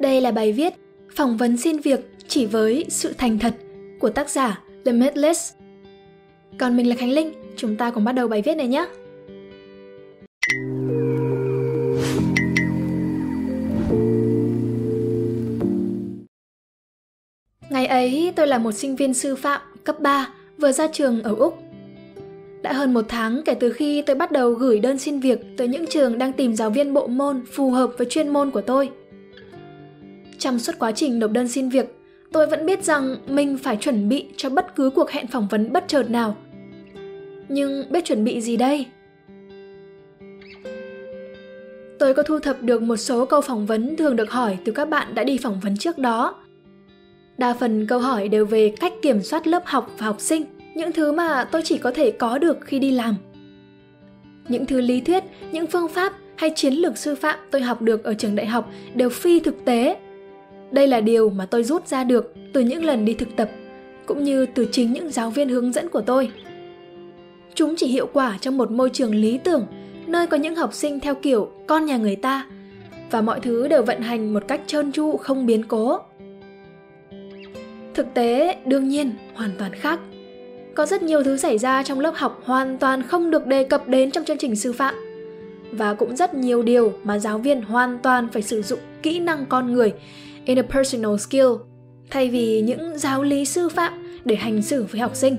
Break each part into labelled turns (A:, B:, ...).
A: Đây là bài viết Phỏng vấn xin việc chỉ với sự thành thật của tác giả Limitless. Còn mình là Khánh Linh, chúng ta cùng bắt đầu bài viết này nhé. Ngày ấy tôi là một sinh viên sư phạm cấp 3 vừa ra trường ở Úc. Đã hơn một tháng kể từ khi tôi bắt đầu gửi đơn xin việc tới những trường đang tìm giáo viên bộ môn phù hợp với chuyên môn của tôi. Trong suốt quá trình nộp đơn xin việc, tôi vẫn biết rằng mình phải chuẩn bị cho bất cứ cuộc hẹn phỏng vấn bất chợt nào. Nhưng biết chuẩn bị gì đây? Tôi có thu thập được một số câu phỏng vấn thường được hỏi từ các bạn đã đi phỏng vấn trước đó. Đa phần câu hỏi đều về cách kiểm soát lớp học và học sinh, những thứ mà tôi chỉ có thể có được khi đi làm. Những thứ lý thuyết, những phương pháp hay chiến lược sư phạm tôi học được ở trường đại học đều phi thực tế đây là điều mà tôi rút ra được từ những lần đi thực tập, cũng như từ chính những giáo viên hướng dẫn của tôi. Chúng chỉ hiệu quả trong một môi trường lý tưởng, nơi có những học sinh theo kiểu con nhà người ta, và mọi thứ đều vận hành một cách trơn tru không biến cố. Thực tế, đương nhiên, hoàn toàn khác. Có rất nhiều thứ xảy ra trong lớp học hoàn toàn không được đề cập đến trong chương trình sư phạm. Và cũng rất nhiều điều mà giáo viên hoàn toàn phải sử dụng kỹ năng con người interpersonal skill thay vì những giáo lý sư phạm để hành xử với học sinh.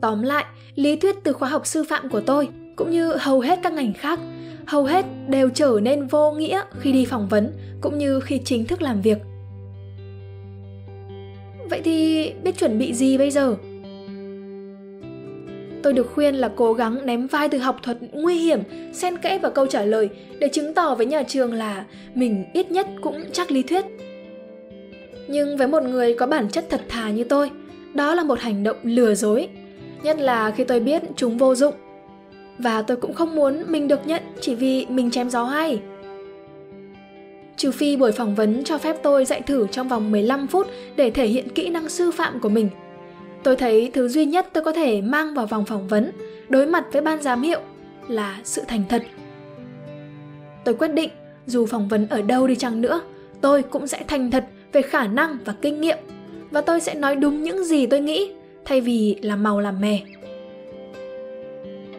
A: Tóm lại, lý thuyết từ khóa học sư phạm của tôi cũng như hầu hết các ngành khác, hầu hết đều trở nên vô nghĩa khi đi phỏng vấn cũng như khi chính thức làm việc. Vậy thì biết chuẩn bị gì bây giờ? Tôi được khuyên là cố gắng ném vai từ học thuật nguy hiểm, xen kẽ vào câu trả lời để chứng tỏ với nhà trường là mình ít nhất cũng chắc lý thuyết. Nhưng với một người có bản chất thật thà như tôi, đó là một hành động lừa dối, nhất là khi tôi biết chúng vô dụng. Và tôi cũng không muốn mình được nhận chỉ vì mình chém gió hay. Trừ phi buổi phỏng vấn cho phép tôi dạy thử trong vòng 15 phút để thể hiện kỹ năng sư phạm của mình – Tôi thấy thứ duy nhất tôi có thể mang vào vòng phỏng vấn, đối mặt với ban giám hiệu là sự thành thật. Tôi quyết định, dù phỏng vấn ở đâu đi chăng nữa, tôi cũng sẽ thành thật về khả năng và kinh nghiệm và tôi sẽ nói đúng những gì tôi nghĩ thay vì làm màu làm mè.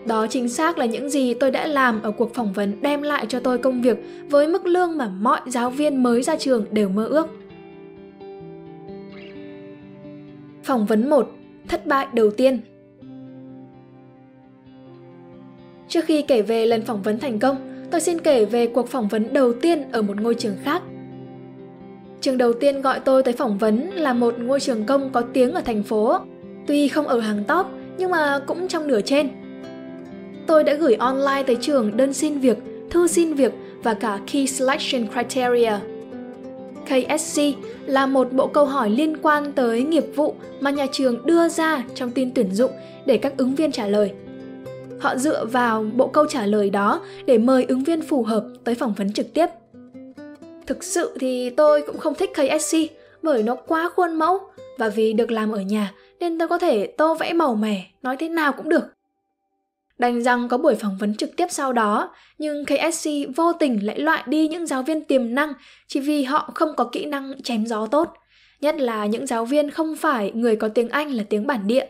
A: Đó chính xác là những gì tôi đã làm ở cuộc phỏng vấn đem lại cho tôi công việc với mức lương mà mọi giáo viên mới ra trường đều mơ ước. Phỏng vấn 1. Thất bại đầu tiên Trước khi kể về lần phỏng vấn thành công, tôi xin kể về cuộc phỏng vấn đầu tiên ở một ngôi trường khác. Trường đầu tiên gọi tôi tới phỏng vấn là một ngôi trường công có tiếng ở thành phố. Tuy không ở hàng top, nhưng mà cũng trong nửa trên. Tôi đã gửi online tới trường đơn xin việc, thư xin việc và cả Key Selection Criteria – KSC là một bộ câu hỏi liên quan tới nghiệp vụ mà nhà trường đưa ra trong tin tuyển dụng để các ứng viên trả lời. Họ dựa vào bộ câu trả lời đó để mời ứng viên phù hợp tới phỏng vấn trực tiếp. Thực sự thì tôi cũng không thích KSC bởi nó quá khuôn mẫu và vì được làm ở nhà nên tôi có thể tô vẽ màu mè, nói thế nào cũng được. Đành rằng có buổi phỏng vấn trực tiếp sau đó, nhưng KSC vô tình lại loại đi những giáo viên tiềm năng chỉ vì họ không có kỹ năng chém gió tốt, nhất là những giáo viên không phải người có tiếng Anh là tiếng bản địa.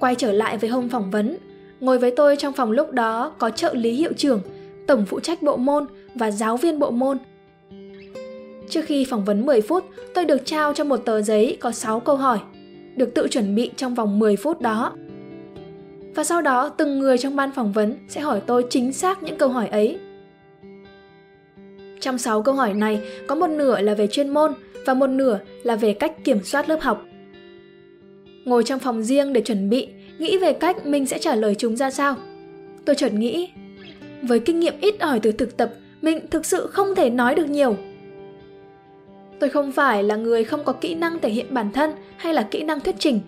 A: Quay trở lại với hôm phỏng vấn, ngồi với tôi trong phòng lúc đó có trợ lý hiệu trưởng, tổng phụ trách bộ môn và giáo viên bộ môn. Trước khi phỏng vấn 10 phút, tôi được trao cho một tờ giấy có 6 câu hỏi, được tự chuẩn bị trong vòng 10 phút đó và sau đó từng người trong ban phỏng vấn sẽ hỏi tôi chính xác những câu hỏi ấy. Trong 6 câu hỏi này, có một nửa là về chuyên môn và một nửa là về cách kiểm soát lớp học. Ngồi trong phòng riêng để chuẩn bị, nghĩ về cách mình sẽ trả lời chúng ra sao. Tôi chợt nghĩ, với kinh nghiệm ít ỏi từ thực tập, mình thực sự không thể nói được nhiều. Tôi không phải là người không có kỹ năng thể hiện bản thân hay là kỹ năng thuyết trình,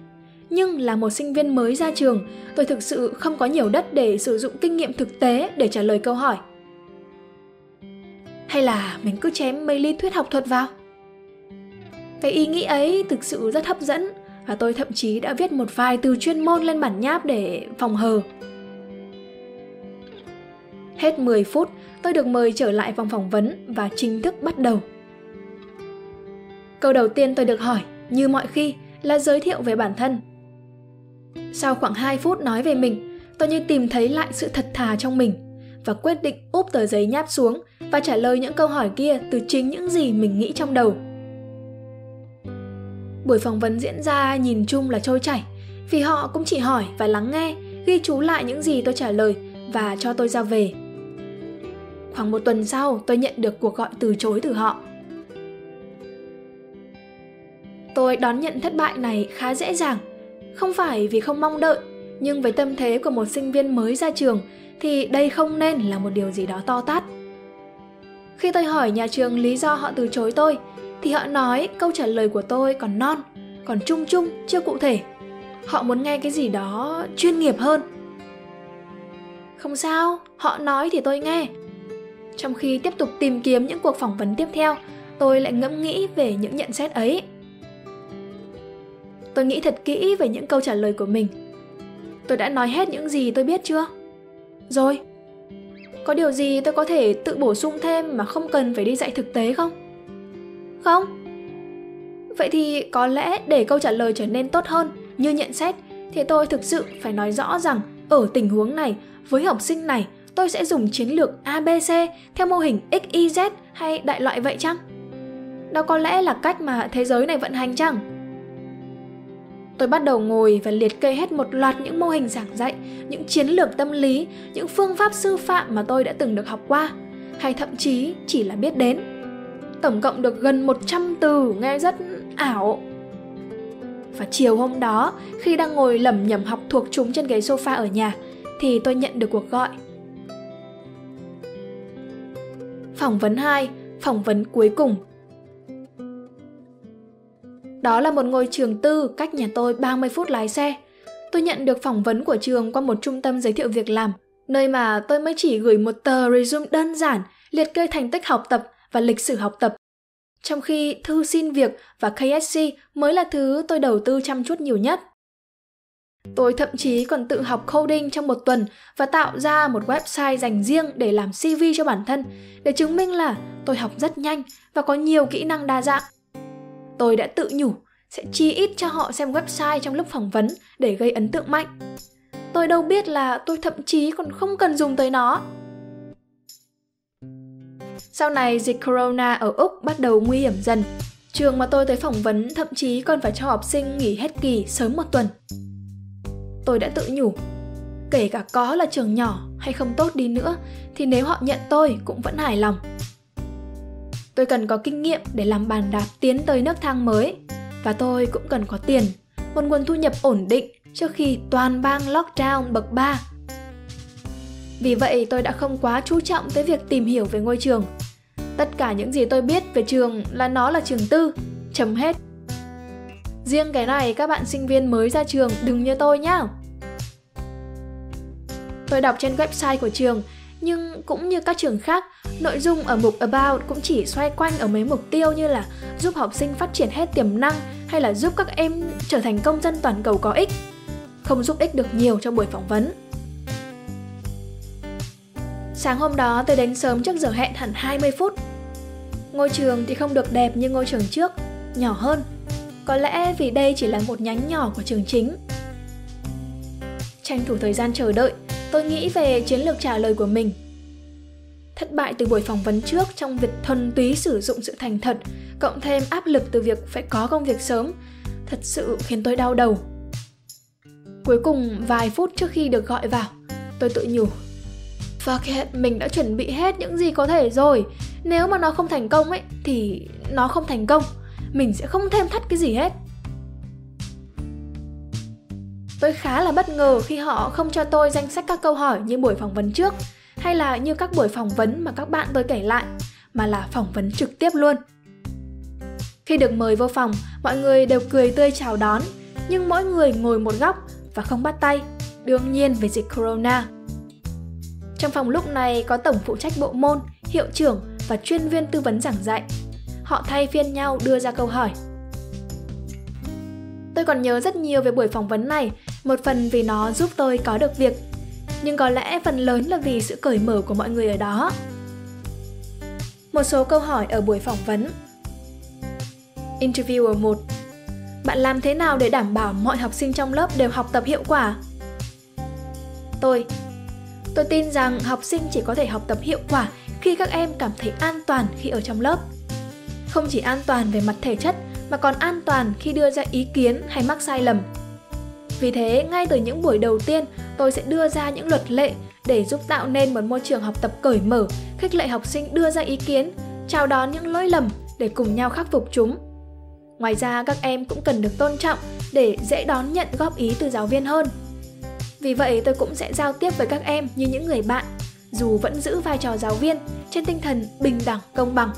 A: nhưng là một sinh viên mới ra trường, tôi thực sự không có nhiều đất để sử dụng kinh nghiệm thực tế để trả lời câu hỏi. Hay là mình cứ chém mấy lý thuyết học thuật vào? Cái ý nghĩ ấy thực sự rất hấp dẫn và tôi thậm chí đã viết một vài từ chuyên môn lên bản nháp để phòng hờ. Hết 10 phút, tôi được mời trở lại vòng phỏng vấn và chính thức bắt đầu. Câu đầu tiên tôi được hỏi, như mọi khi, là giới thiệu về bản thân. Sau khoảng 2 phút nói về mình, tôi như tìm thấy lại sự thật thà trong mình và quyết định úp tờ giấy nháp xuống và trả lời những câu hỏi kia từ chính những gì mình nghĩ trong đầu. Buổi phỏng vấn diễn ra nhìn chung là trôi chảy, vì họ cũng chỉ hỏi và lắng nghe, ghi chú lại những gì tôi trả lời và cho tôi ra về. Khoảng một tuần sau, tôi nhận được cuộc gọi từ chối từ họ. Tôi đón nhận thất bại này khá dễ dàng, không phải vì không mong đợi, nhưng với tâm thế của một sinh viên mới ra trường thì đây không nên là một điều gì đó to tát. Khi tôi hỏi nhà trường lý do họ từ chối tôi, thì họ nói câu trả lời của tôi còn non, còn chung chung, chưa cụ thể. Họ muốn nghe cái gì đó chuyên nghiệp hơn. Không sao, họ nói thì tôi nghe. Trong khi tiếp tục tìm kiếm những cuộc phỏng vấn tiếp theo, tôi lại ngẫm nghĩ về những nhận xét ấy. Tôi nghĩ thật kỹ về những câu trả lời của mình. Tôi đã nói hết những gì tôi biết chưa? Rồi. Có điều gì tôi có thể tự bổ sung thêm mà không cần phải đi dạy thực tế không? Không. Vậy thì có lẽ để câu trả lời trở nên tốt hơn như nhận xét thì tôi thực sự phải nói rõ rằng ở tình huống này, với học sinh này, tôi sẽ dùng chiến lược ABC theo mô hình XYZ hay đại loại vậy chăng? Đó có lẽ là cách mà thế giới này vận hành chăng? Tôi bắt đầu ngồi và liệt kê hết một loạt những mô hình giảng dạy, những chiến lược tâm lý, những phương pháp sư phạm mà tôi đã từng được học qua, hay thậm chí chỉ là biết đến. Tổng cộng được gần 100 từ nghe rất ảo. Và chiều hôm đó, khi đang ngồi lẩm nhẩm học thuộc chúng trên ghế sofa ở nhà, thì tôi nhận được cuộc gọi. Phỏng vấn 2, phỏng vấn cuối cùng đó là một ngôi trường tư cách nhà tôi 30 phút lái xe. Tôi nhận được phỏng vấn của trường qua một trung tâm giới thiệu việc làm, nơi mà tôi mới chỉ gửi một tờ resume đơn giản, liệt kê thành tích học tập và lịch sử học tập. Trong khi thư xin việc và KSC mới là thứ tôi đầu tư chăm chút nhiều nhất. Tôi thậm chí còn tự học coding trong một tuần và tạo ra một website dành riêng để làm CV cho bản thân, để chứng minh là tôi học rất nhanh và có nhiều kỹ năng đa dạng. Tôi đã tự nhủ sẽ chi ít cho họ xem website trong lúc phỏng vấn để gây ấn tượng mạnh. Tôi đâu biết là tôi thậm chí còn không cần dùng tới nó. Sau này dịch corona ở Úc bắt đầu nguy hiểm dần. Trường mà tôi tới phỏng vấn thậm chí còn phải cho học sinh nghỉ hết kỳ sớm một tuần. Tôi đã tự nhủ, kể cả có là trường nhỏ hay không tốt đi nữa thì nếu họ nhận tôi cũng vẫn hài lòng. Tôi cần có kinh nghiệm để làm bàn đạp tiến tới nước thang mới và tôi cũng cần có tiền, một nguồn thu nhập ổn định trước khi toàn bang lockdown bậc 3. Vì vậy tôi đã không quá chú trọng tới việc tìm hiểu về ngôi trường. Tất cả những gì tôi biết về trường là nó là trường tư, chấm hết. Riêng cái này các bạn sinh viên mới ra trường đừng như tôi nhá. Tôi đọc trên website của trường nhưng cũng như các trường khác, nội dung ở mục About cũng chỉ xoay quanh ở mấy mục tiêu như là giúp học sinh phát triển hết tiềm năng hay là giúp các em trở thành công dân toàn cầu có ích. Không giúp ích được nhiều trong buổi phỏng vấn. Sáng hôm đó tôi đến sớm trước giờ hẹn hẳn 20 phút. Ngôi trường thì không được đẹp như ngôi trường trước, nhỏ hơn. Có lẽ vì đây chỉ là một nhánh nhỏ của trường chính. Tranh thủ thời gian chờ đợi, tôi nghĩ về chiến lược trả lời của mình. Thất bại từ buổi phỏng vấn trước trong việc thuần túy sử dụng sự thành thật, cộng thêm áp lực từ việc phải có công việc sớm, thật sự khiến tôi đau đầu. Cuối cùng, vài phút trước khi được gọi vào, tôi tự nhủ Fuck it, mình đã chuẩn bị hết những gì có thể rồi Nếu mà nó không thành công ấy, thì nó không thành công Mình sẽ không thêm thắt cái gì hết Tôi khá là bất ngờ khi họ không cho tôi danh sách các câu hỏi như buổi phỏng vấn trước hay là như các buổi phỏng vấn mà các bạn tôi kể lại, mà là phỏng vấn trực tiếp luôn. Khi được mời vô phòng, mọi người đều cười tươi chào đón, nhưng mỗi người ngồi một góc và không bắt tay, đương nhiên về dịch corona. Trong phòng lúc này có tổng phụ trách bộ môn, hiệu trưởng và chuyên viên tư vấn giảng dạy. Họ thay phiên nhau đưa ra câu hỏi. Tôi còn nhớ rất nhiều về buổi phỏng vấn này một phần vì nó giúp tôi có được việc. nhưng có lẽ phần lớn là vì sự cởi mở của mọi người ở đó. Một số câu hỏi ở buổi phỏng vấn Interviewer 1 Bạn làm thế nào để đảm bảo mọi học sinh trong lớp đều học tập hiệu quả? Tôi Tôi tin rằng học sinh chỉ có thể học tập hiệu quả khi các em cảm thấy an toàn khi ở trong lớp. Không chỉ an toàn về mặt thể chất, mà còn an toàn khi đưa ra ý kiến hay mắc sai lầm. Vì thế, ngay từ những buổi đầu tiên, tôi sẽ đưa ra những luật lệ để giúp tạo nên một môi trường học tập cởi mở, khích lệ học sinh đưa ra ý kiến, chào đón những lỗi lầm để cùng nhau khắc phục chúng. Ngoài ra, các em cũng cần được tôn trọng để dễ đón nhận góp ý từ giáo viên hơn. Vì vậy, tôi cũng sẽ giao tiếp với các em như những người bạn, dù vẫn giữ vai trò giáo viên trên tinh thần bình đẳng, công bằng.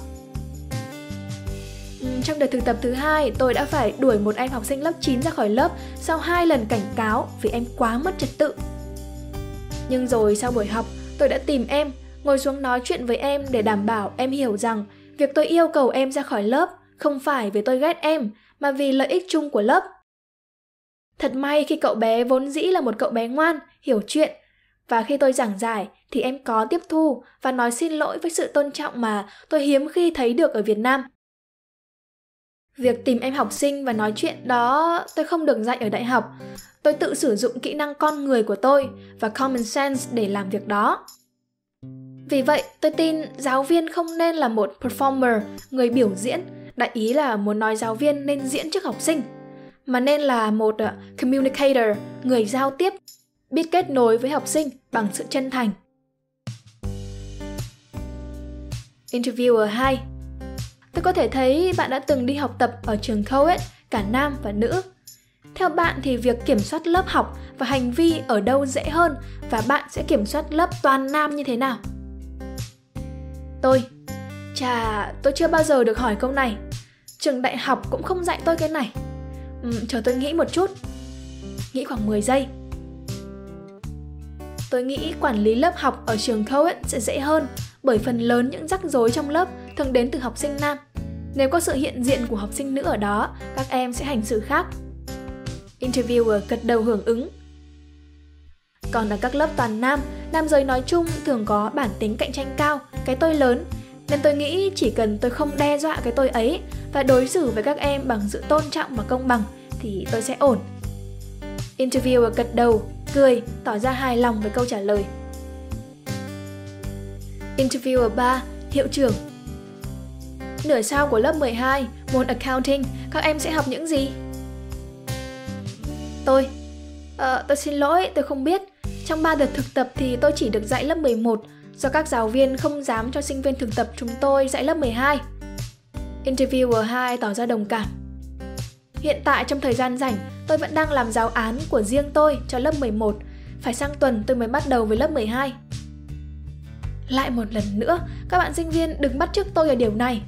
A: Trong đợt thực tập thứ hai, tôi đã phải đuổi một em học sinh lớp 9 ra khỏi lớp sau hai lần cảnh cáo vì em quá mất trật tự. Nhưng rồi sau buổi học, tôi đã tìm em, ngồi xuống nói chuyện với em để đảm bảo em hiểu rằng việc tôi yêu cầu em ra khỏi lớp không phải vì tôi ghét em, mà vì lợi ích chung của lớp. Thật may khi cậu bé vốn dĩ là một cậu bé ngoan, hiểu chuyện, và khi tôi giảng giải thì em có tiếp thu và nói xin lỗi với sự tôn trọng mà tôi hiếm khi thấy được ở Việt Nam. Việc tìm em học sinh và nói chuyện đó tôi không được dạy ở đại học. Tôi tự sử dụng kỹ năng con người của tôi và common sense để làm việc đó. Vì vậy, tôi tin giáo viên không nên là một performer, người biểu diễn, đại ý là muốn nói giáo viên nên diễn trước học sinh, mà nên là một ờ, communicator, người giao tiếp, biết kết nối với học sinh bằng sự chân thành. Interviewer 2 Tôi có thể thấy bạn đã từng đi học tập ở trường co-ed, cả nam và nữ. Theo bạn thì việc kiểm soát lớp học và hành vi ở đâu dễ hơn và bạn sẽ kiểm soát lớp toàn nam như thế nào? Tôi Chà, tôi chưa bao giờ được hỏi câu này. Trường đại học cũng không dạy tôi cái này. Ừ, chờ tôi nghĩ một chút. Nghĩ khoảng 10 giây. Tôi nghĩ quản lý lớp học ở trường co-ed sẽ dễ hơn bởi phần lớn những rắc rối trong lớp thường đến từ học sinh nam. Nếu có sự hiện diện của học sinh nữ ở đó, các em sẽ hành xử khác. Interviewer gật đầu hưởng ứng. Còn ở các lớp toàn nam, nam giới nói chung thường có bản tính cạnh tranh cao, cái tôi lớn, nên tôi nghĩ chỉ cần tôi không đe dọa cái tôi ấy và đối xử với các em bằng sự tôn trọng và công bằng thì tôi sẽ ổn. Interviewer gật đầu, cười, tỏ ra hài lòng với câu trả lời. Interviewer 3, hiệu trưởng Nửa sau của lớp 12, môn Accounting, các em sẽ học những gì? Tôi Ờ, tôi xin lỗi, tôi không biết. Trong 3 đợt thực tập thì tôi chỉ được dạy lớp 11 do các giáo viên không dám cho sinh viên thực tập chúng tôi dạy lớp 12. Interviewer 2 tỏ ra đồng cảm. Hiện tại trong thời gian rảnh, tôi vẫn đang làm giáo án của riêng tôi cho lớp 11. Phải sang tuần tôi mới bắt đầu với lớp 12. Lại một lần nữa, các bạn sinh viên đừng bắt chước tôi ở điều này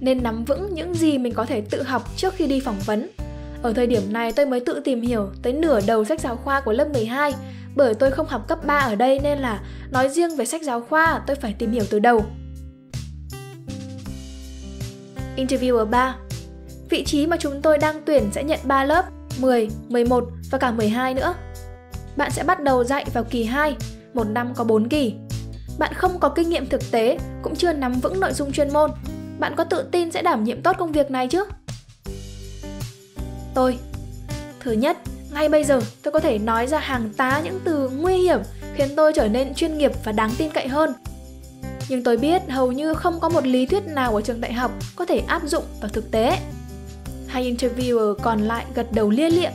A: nên nắm vững những gì mình có thể tự học trước khi đi phỏng vấn. Ở thời điểm này tôi mới tự tìm hiểu tới nửa đầu sách giáo khoa của lớp 12 bởi tôi không học cấp 3 ở đây nên là nói riêng về sách giáo khoa tôi phải tìm hiểu từ đầu. Interviewer 3 Vị trí mà chúng tôi đang tuyển sẽ nhận 3 lớp 10, 11 và cả 12 nữa. Bạn sẽ bắt đầu dạy vào kỳ 2, một năm có 4 kỳ. Bạn không có kinh nghiệm thực tế, cũng chưa nắm vững nội dung chuyên môn bạn có tự tin sẽ đảm nhiệm tốt công việc này chứ? Tôi Thứ nhất, ngay bây giờ tôi có thể nói ra hàng tá những từ nguy hiểm khiến tôi trở nên chuyên nghiệp và đáng tin cậy hơn. Nhưng tôi biết hầu như không có một lý thuyết nào ở trường đại học có thể áp dụng vào thực tế. Hai interviewer còn lại gật đầu lia lịa.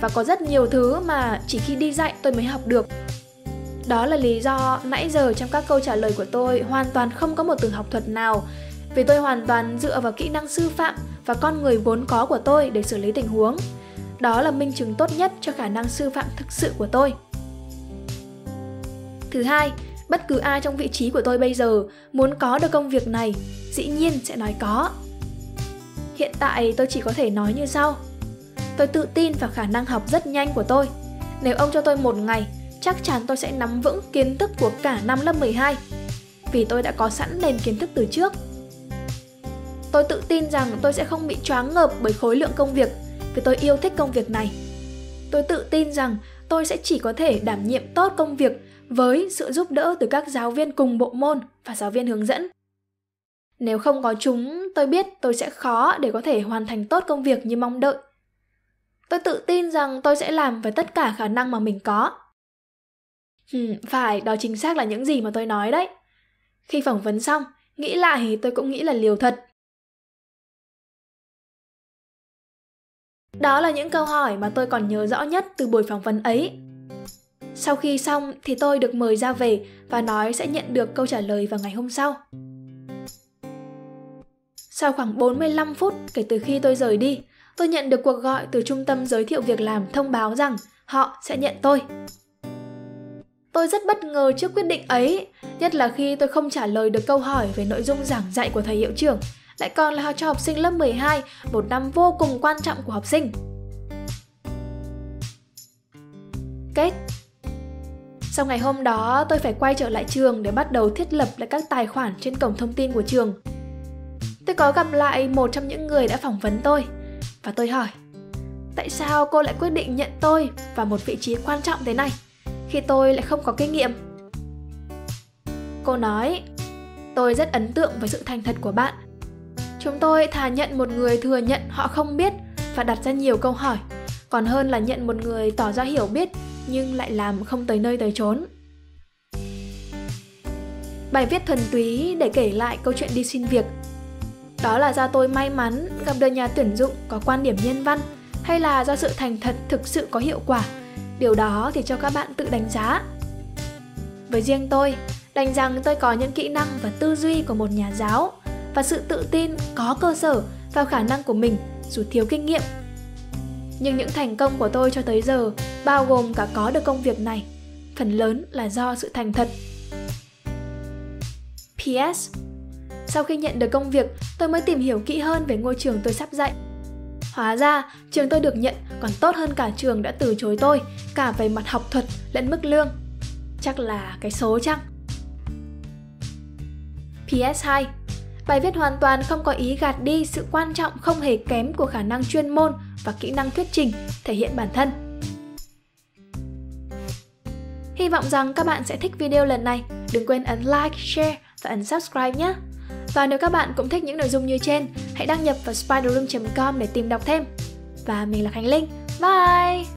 A: Và có rất nhiều thứ mà chỉ khi đi dạy tôi mới học được đó là lý do nãy giờ trong các câu trả lời của tôi hoàn toàn không có một từ học thuật nào vì tôi hoàn toàn dựa vào kỹ năng sư phạm và con người vốn có của tôi để xử lý tình huống. Đó là minh chứng tốt nhất cho khả năng sư phạm thực sự của tôi. Thứ hai, bất cứ ai trong vị trí của tôi bây giờ muốn có được công việc này, dĩ nhiên sẽ nói có. Hiện tại tôi chỉ có thể nói như sau. Tôi tự tin vào khả năng học rất nhanh của tôi. Nếu ông cho tôi một ngày chắc chắn tôi sẽ nắm vững kiến thức của cả năm lớp 12 vì tôi đã có sẵn nền kiến thức từ trước. Tôi tự tin rằng tôi sẽ không bị choáng ngợp bởi khối lượng công việc vì tôi yêu thích công việc này. Tôi tự tin rằng tôi sẽ chỉ có thể đảm nhiệm tốt công việc với sự giúp đỡ từ các giáo viên cùng bộ môn và giáo viên hướng dẫn. Nếu không có chúng, tôi biết tôi sẽ khó để có thể hoàn thành tốt công việc như mong đợi. Tôi tự tin rằng tôi sẽ làm với tất cả khả năng mà mình có. Ừ, phải, đó chính xác là những gì mà tôi nói đấy. Khi phỏng vấn xong, nghĩ lại thì tôi cũng nghĩ là liều thật. Đó là những câu hỏi mà tôi còn nhớ rõ nhất từ buổi phỏng vấn ấy. Sau khi xong thì tôi được mời ra về và nói sẽ nhận được câu trả lời vào ngày hôm sau. Sau khoảng 45 phút kể từ khi tôi rời đi, tôi nhận được cuộc gọi từ trung tâm giới thiệu việc làm thông báo rằng họ sẽ nhận tôi. Tôi rất bất ngờ trước quyết định ấy, nhất là khi tôi không trả lời được câu hỏi về nội dung giảng dạy của thầy hiệu trưởng, lại còn là cho học sinh lớp 12, một năm vô cùng quan trọng của học sinh. Kết Sau ngày hôm đó, tôi phải quay trở lại trường để bắt đầu thiết lập lại các tài khoản trên cổng thông tin của trường. Tôi có gặp lại một trong những người đã phỏng vấn tôi và tôi hỏi Tại sao cô lại quyết định nhận tôi vào một vị trí quan trọng thế này khi tôi lại không có kinh nghiệm? Cô nói Tôi rất ấn tượng với sự thành thật của bạn Chúng tôi thà nhận một người thừa nhận họ không biết và đặt ra nhiều câu hỏi, còn hơn là nhận một người tỏ ra hiểu biết nhưng lại làm không tới nơi tới chốn. Bài viết thuần túy để kể lại câu chuyện đi xin việc. Đó là do tôi may mắn gặp được nhà tuyển dụng có quan điểm nhân văn hay là do sự thành thật thực sự có hiệu quả. Điều đó thì cho các bạn tự đánh giá. Với riêng tôi, đành rằng tôi có những kỹ năng và tư duy của một nhà giáo và sự tự tin có cơ sở vào khả năng của mình dù thiếu kinh nghiệm. Nhưng những thành công của tôi cho tới giờ bao gồm cả có được công việc này, phần lớn là do sự thành thật. PS Sau khi nhận được công việc, tôi mới tìm hiểu kỹ hơn về ngôi trường tôi sắp dạy. Hóa ra, trường tôi được nhận còn tốt hơn cả trường đã từ chối tôi, cả về mặt học thuật lẫn mức lương. Chắc là cái số chăng? PS2 Bài viết hoàn toàn không có ý gạt đi sự quan trọng không hề kém của khả năng chuyên môn và kỹ năng thuyết trình, thể hiện bản thân. Hy vọng rằng các bạn sẽ thích video lần này. Đừng quên ấn like, share và ấn subscribe nhé. Và nếu các bạn cũng thích những nội dung như trên, hãy đăng nhập vào spiderroom.com để tìm đọc thêm. Và mình là Khánh Linh. Bye!